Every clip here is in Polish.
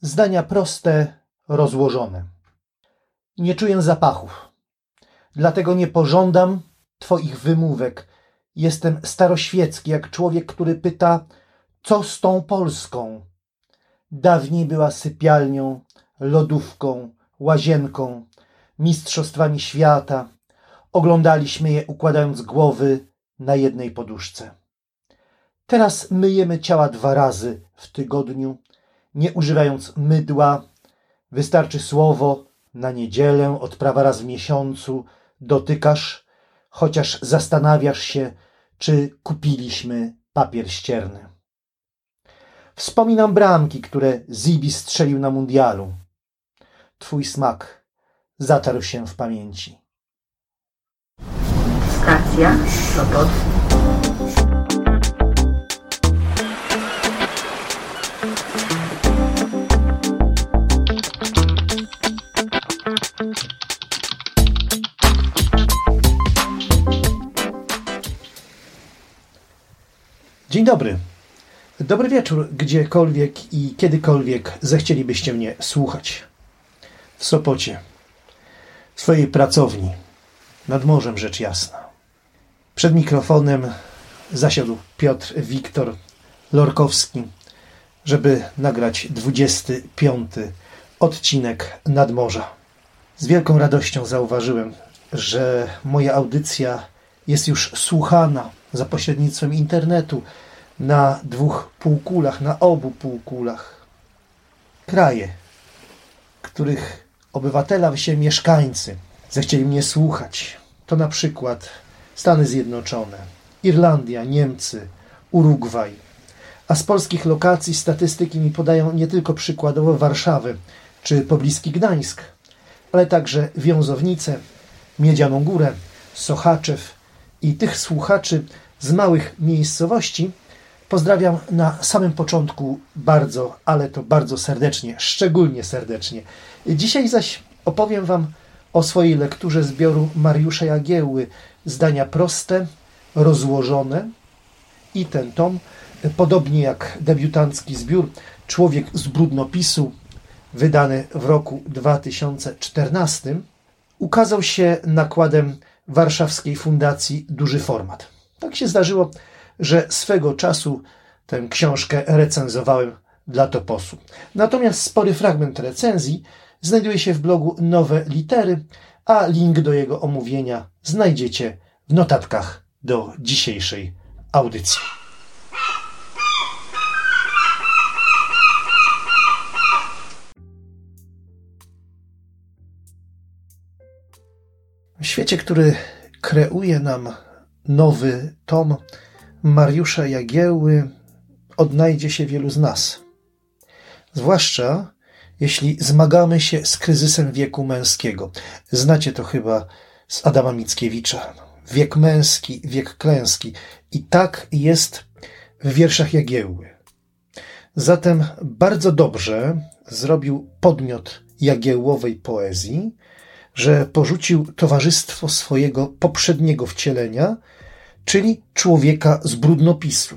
Zdania proste, rozłożone. Nie czuję zapachów. Dlatego nie pożądam Twoich wymówek. Jestem staroświecki, jak człowiek, który pyta, co z tą Polską? Dawniej była sypialnią, lodówką, łazienką, mistrzostwami świata. Oglądaliśmy je układając głowy na jednej poduszce. Teraz myjemy ciała dwa razy w tygodniu, nie używając mydła. Wystarczy słowo na niedzielę, odprawa raz w miesiącu, dotykasz, chociaż zastanawiasz się, czy kupiliśmy papier ścierny. Wspominam bramki, które Zibi strzelił na mundialu. Twój smak zatarł się w pamięci. Stacja Sopot. Dzień dobry. Dobry wieczór, gdziekolwiek i kiedykolwiek zechcielibyście mnie słuchać. W Sopocie, w swojej pracowni, nad morzem rzecz jasna. Przed mikrofonem zasiadł Piotr Wiktor Lorkowski, żeby nagrać 25 odcinek Nadmorza. Z wielką radością zauważyłem, że moja audycja jest już słuchana za pośrednictwem internetu na dwóch półkulach, na obu półkulach. Kraje, których obywatela się mieszkańcy zechcieli mnie słuchać, to na przykład Stany Zjednoczone, Irlandia, Niemcy, Urugwaj. A z polskich lokacji statystyki mi podają nie tylko przykładowo Warszawę czy pobliski Gdańsk, ale także Wiązownice, Miedzianą Górę, Sochaczew i tych słuchaczy z małych miejscowości pozdrawiam na samym początku bardzo, ale to bardzo serdecznie, szczególnie serdecznie. Dzisiaj zaś opowiem Wam o swojej lekturze zbioru Mariusza Jagiełły Zdania proste, rozłożone i ten tom, podobnie jak debiutancki zbiór Człowiek z brudnopisu, wydany w roku 2014, ukazał się nakładem warszawskiej fundacji Duży Format. Tak się zdarzyło, że swego czasu tę książkę recenzowałem dla Toposu. Natomiast spory fragment recenzji znajduje się w blogu Nowe Litery, a link do jego omówienia znajdziecie w notatkach do dzisiejszej audycji. W świecie, który kreuje nam nowy tom Mariusza Jagiełły, odnajdzie się wielu z nas. Zwłaszcza jeśli zmagamy się z kryzysem wieku męskiego. Znacie to chyba z Adama Mickiewicza. Wiek męski, wiek klęski. I tak jest w wierszach Jagiełły. Zatem bardzo dobrze zrobił podmiot Jagiełłowej poezji, że porzucił towarzystwo swojego poprzedniego wcielenia, czyli człowieka z brudnopisu.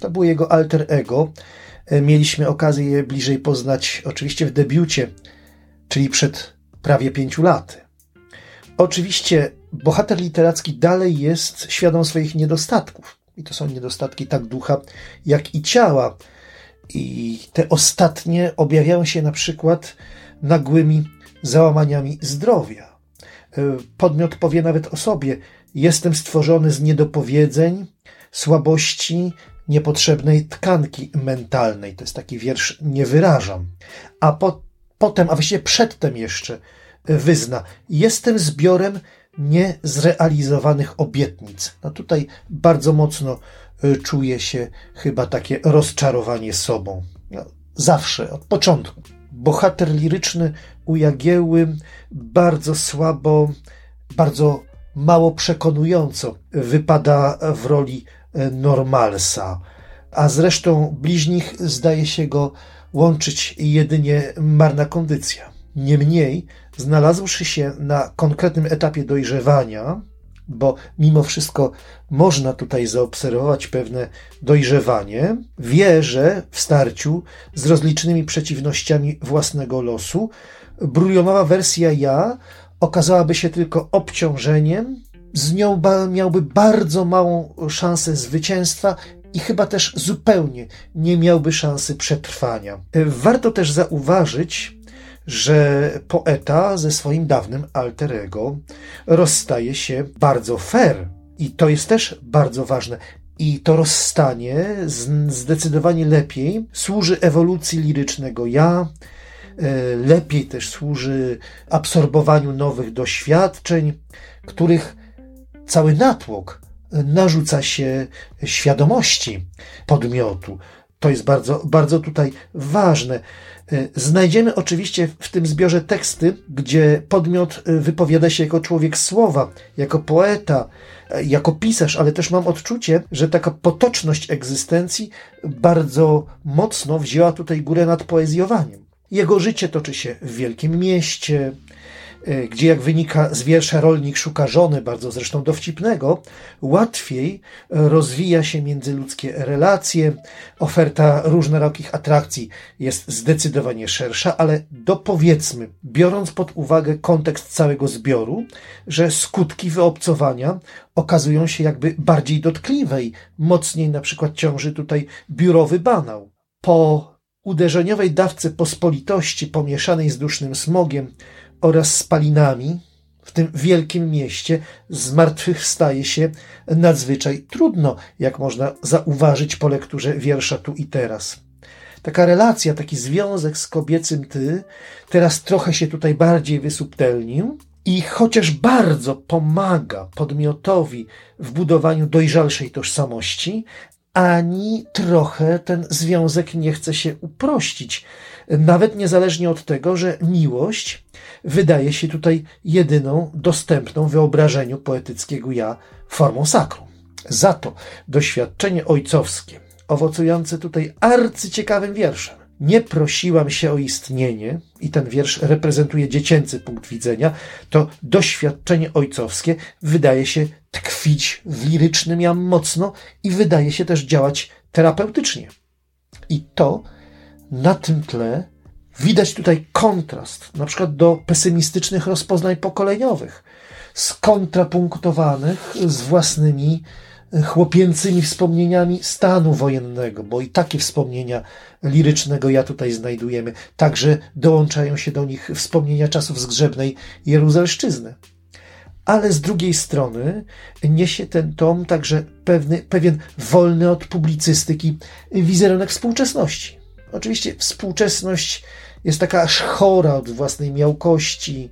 To było jego alter ego. Mieliśmy okazję je bliżej poznać oczywiście w debiucie, czyli przed prawie pięciu laty. Oczywiście bohater literacki dalej jest świadom swoich niedostatków. I to są niedostatki tak ducha, jak i ciała. I te ostatnie objawiają się na przykład nagłymi załamaniami zdrowia. Podmiot powie nawet o sobie: Jestem stworzony z niedopowiedzeń, słabości, niepotrzebnej tkanki mentalnej. To jest taki wiersz Nie wyrażam. A po, potem, a właściwie przedtem jeszcze wyzna: Jestem zbiorem niezrealizowanych obietnic. No tutaj bardzo mocno czuje się chyba takie rozczarowanie sobą. No, zawsze, od początku. Bohater liryczny u Jagieły bardzo słabo, bardzo mało przekonująco wypada w roli normalsa, a zresztą bliźnich zdaje się go łączyć jedynie marna kondycja. Niemniej, znalazłszy się na konkretnym etapie dojrzewania, bo mimo wszystko można tutaj zaobserwować pewne dojrzewanie. Wie, że w starciu z rozlicznymi przeciwnościami własnego losu brulionowa wersja ja okazałaby się tylko obciążeniem, z nią miałby bardzo małą szansę zwycięstwa i chyba też zupełnie nie miałby szansy przetrwania. Warto też zauważyć, że poeta ze swoim dawnym alter ego rozstaje się bardzo fair. I to jest też bardzo ważne. I to rozstanie zdecydowanie lepiej służy ewolucji lirycznego ja, e, lepiej też służy absorbowaniu nowych doświadczeń, których cały natłok narzuca się świadomości podmiotu. To jest bardzo, bardzo tutaj ważne. E, znajdziemy oczywiście w tym zbiorze teksty, gdzie podmiot e, wypowiada się jako człowiek słowa, jako poeta, e, jako pisarz, ale też mam odczucie, że taka potoczność egzystencji bardzo mocno wzięła tutaj górę nad poezjowaniem. Jego życie toczy się w wielkim mieście, gdzie jak wynika z wiersza rolnik szuka żony, bardzo zresztą dowcipnego, łatwiej rozwija się międzyludzkie relacje, oferta różnorakich atrakcji jest zdecydowanie szersza, ale dopowiedzmy, biorąc pod uwagę kontekst całego zbioru, że skutki wyobcowania okazują się jakby bardziej dotkliwe i mocniej na przykład ciąży tutaj biurowy banał. Po uderzeniowej dawce pospolitości pomieszanej z dusznym smogiem oraz spalinami w tym wielkim mieście zmartwychwstaje się nadzwyczaj trudno, jak można zauważyć po lekturze wiersza tu i teraz. Taka relacja, taki związek z kobiecym ty teraz trochę się tutaj bardziej wysubtelnił i chociaż bardzo pomaga podmiotowi w budowaniu dojrzalszej tożsamości, ani trochę ten związek nie chce się uprościć, nawet niezależnie od tego, że miłość wydaje się tutaj jedyną dostępną wyobrażeniu poetyckiego ja formą sakrum. Za to doświadczenie ojcowskie, owocujące tutaj arcyciekawym wierszem, nie prosiłam się o istnienie, i ten wiersz reprezentuje dziecięcy punkt widzenia, to doświadczenie ojcowskie wydaje się tkwić w lirycznym jam mocno i wydaje się też działać terapeutycznie. I to na tym tle widać tutaj kontrast, na przykład do pesymistycznych rozpoznań pokoleniowych, skontrapunktowanych z własnymi chłopięcymi wspomnieniami stanu wojennego, bo i takie wspomnienia lirycznego ja tutaj znajdujemy. Także dołączają się do nich wspomnienia czasów zgrzebnej Jeruzalszczyzny. Ale z drugiej strony niesie ten tom także pewny, pewien wolny od publicystyki wizerunek współczesności. Oczywiście współczesność jest taka aż chora od własnej miałkości,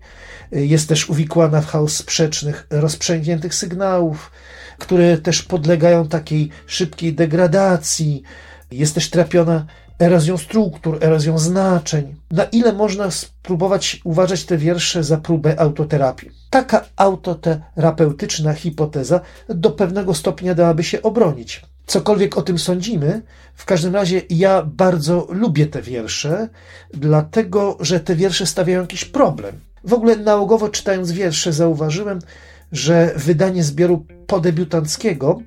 jest też uwikłana w chaos sprzecznych, rozprzęgniętych sygnałów, które też podlegają takiej szybkiej degradacji. Jest też trapiona erozją struktur, erozją znaczeń. Na ile można spróbować uważać te wiersze za próbę autoterapii? Taka autoterapeutyczna hipoteza do pewnego stopnia dałaby się obronić. Cokolwiek o tym sądzimy, w każdym razie ja bardzo lubię te wiersze, dlatego że te wiersze stawiają jakiś problem. W ogóle nałogowo czytając wiersze zauważyłem, że wydanie zbioru podebiutanckiego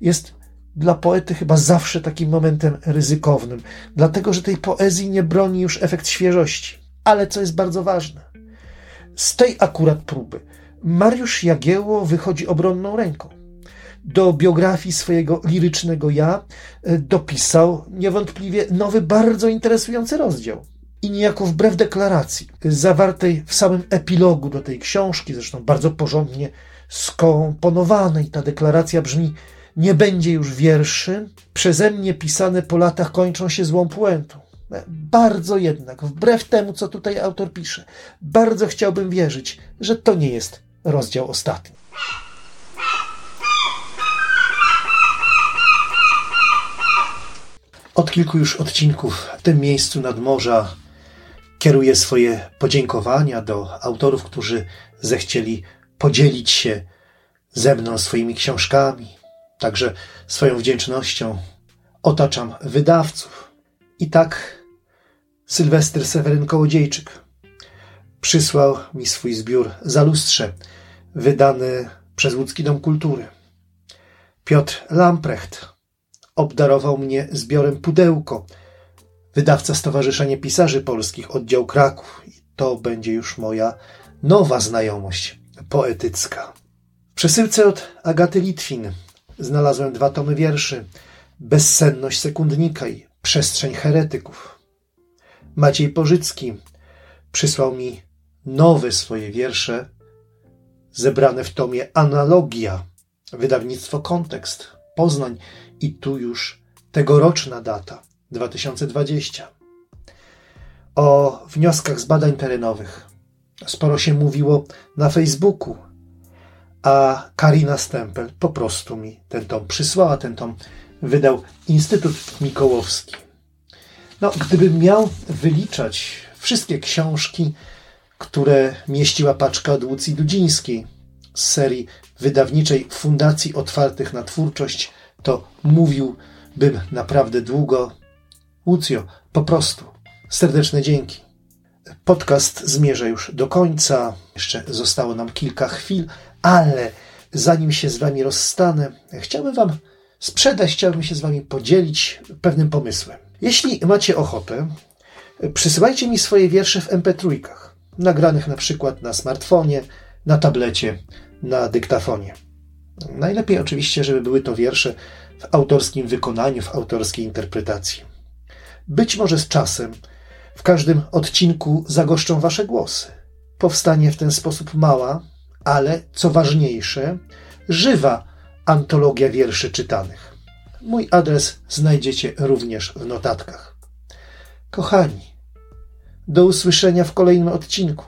jest dla poety chyba zawsze takim momentem ryzykownym, dlatego że tej poezji nie broni już efekt świeżości. Ale co jest bardzo ważne, z tej akurat próby Mariusz Jagiełło wychodzi obronną ręką. Do biografii swojego lirycznego ja e, dopisał niewątpliwie nowy, bardzo interesujący rozdział. I niejako wbrew deklaracji zawartej w samym epilogu do tej książki, zresztą bardzo porządnie skomponowanej, ta deklaracja brzmi: Nie będzie już wierszy, przeze mnie pisane po latach kończą się złą puentą. Bardzo jednak, wbrew temu, co tutaj autor pisze, bardzo chciałbym wierzyć, że to nie jest rozdział ostatni. Od kilku już odcinków w tym miejscu nadmorza kieruję swoje podziękowania do autorów, którzy zechcieli podzielić się ze mną swoimi książkami, także swoją wdzięcznością otaczam wydawców. I tak Sylwester Seweryn Kołodziejczyk przysłał mi swój zbiór Zalustrze, wydany przez Łódzki Dom Kultury. Piotr Lamprecht obdarował mnie zbiorem Pudełko, wydawca Stowarzyszenie Pisarzy Polskich, oddział Kraków. I to będzie już moja nowa znajomość poetycka. W przesyłce od Agaty Litwin znalazłem dwa tomy wierszy Bezsenność sekundnika i Przestrzeń heretyków. Maciej Pożycki przysłał mi nowe swoje wiersze zebrane w tomie Analogia, wydawnictwo Kontekst, Poznań i tu już tegoroczna data 2020. O wnioskach z badań terenowych sporo się mówiło na Facebooku, a Karina Stempel po prostu mi ten tom przysłała, ten tom wydał Instytut Mikołowski. No, gdybym miał wyliczać wszystkie książki, które mieściła paczka od Łucji Dudzińskiej z serii wydawniczej Fundacji Otwartych na Twórczość, to mówiłbym naprawdę długo. Łucjo, po prostu serdeczne dzięki. Podcast zmierza już do końca. Jeszcze zostało nam kilka chwil, ale zanim się z Wami rozstanę, chciałbym Wam sprzedać, chciałbym się z Wami podzielić pewnym pomysłem. Jeśli macie ochotę, przysyłajcie mi swoje wiersze w MP3, nagranych na przykład na smartfonie, na tablecie, na dyktafonie. Najlepiej oczywiście, żeby były to wiersze w autorskim wykonaniu, w autorskiej interpretacji. Być może z czasem w każdym odcinku zagoszczą Wasze głosy. Powstanie w ten sposób mała, ale co ważniejsze, żywa antologia wierszy czytanych. Mój adres znajdziecie również w notatkach. Kochani, do usłyszenia w kolejnym odcinku.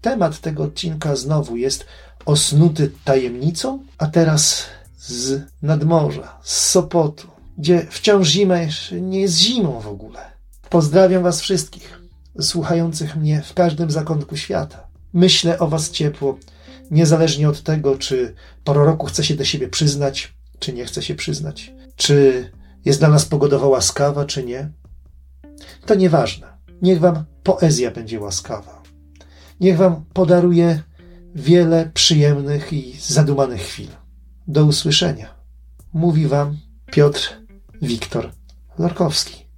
Temat tego odcinka znowu jest osnuty tajemnicą, a teraz z nadmorza, z Sopotu, gdzie wciąż zima jeszcze nie jest zimą w ogóle. Pozdrawiam Was wszystkich, słuchających mnie w każdym zakątku świata. Myślę o Was ciepło, niezależnie od tego, czy pora roku chce się do siebie przyznać, czy nie chce się przyznać, czy jest dla nas pogodowa łaskawa, czy nie. To nieważne. Niech Wam poezja będzie łaskawa. Niech Wam podaruje wiele przyjemnych i zadumanych chwil. Do usłyszenia. Mówi Wam Piotr Wiktor Lorkowski.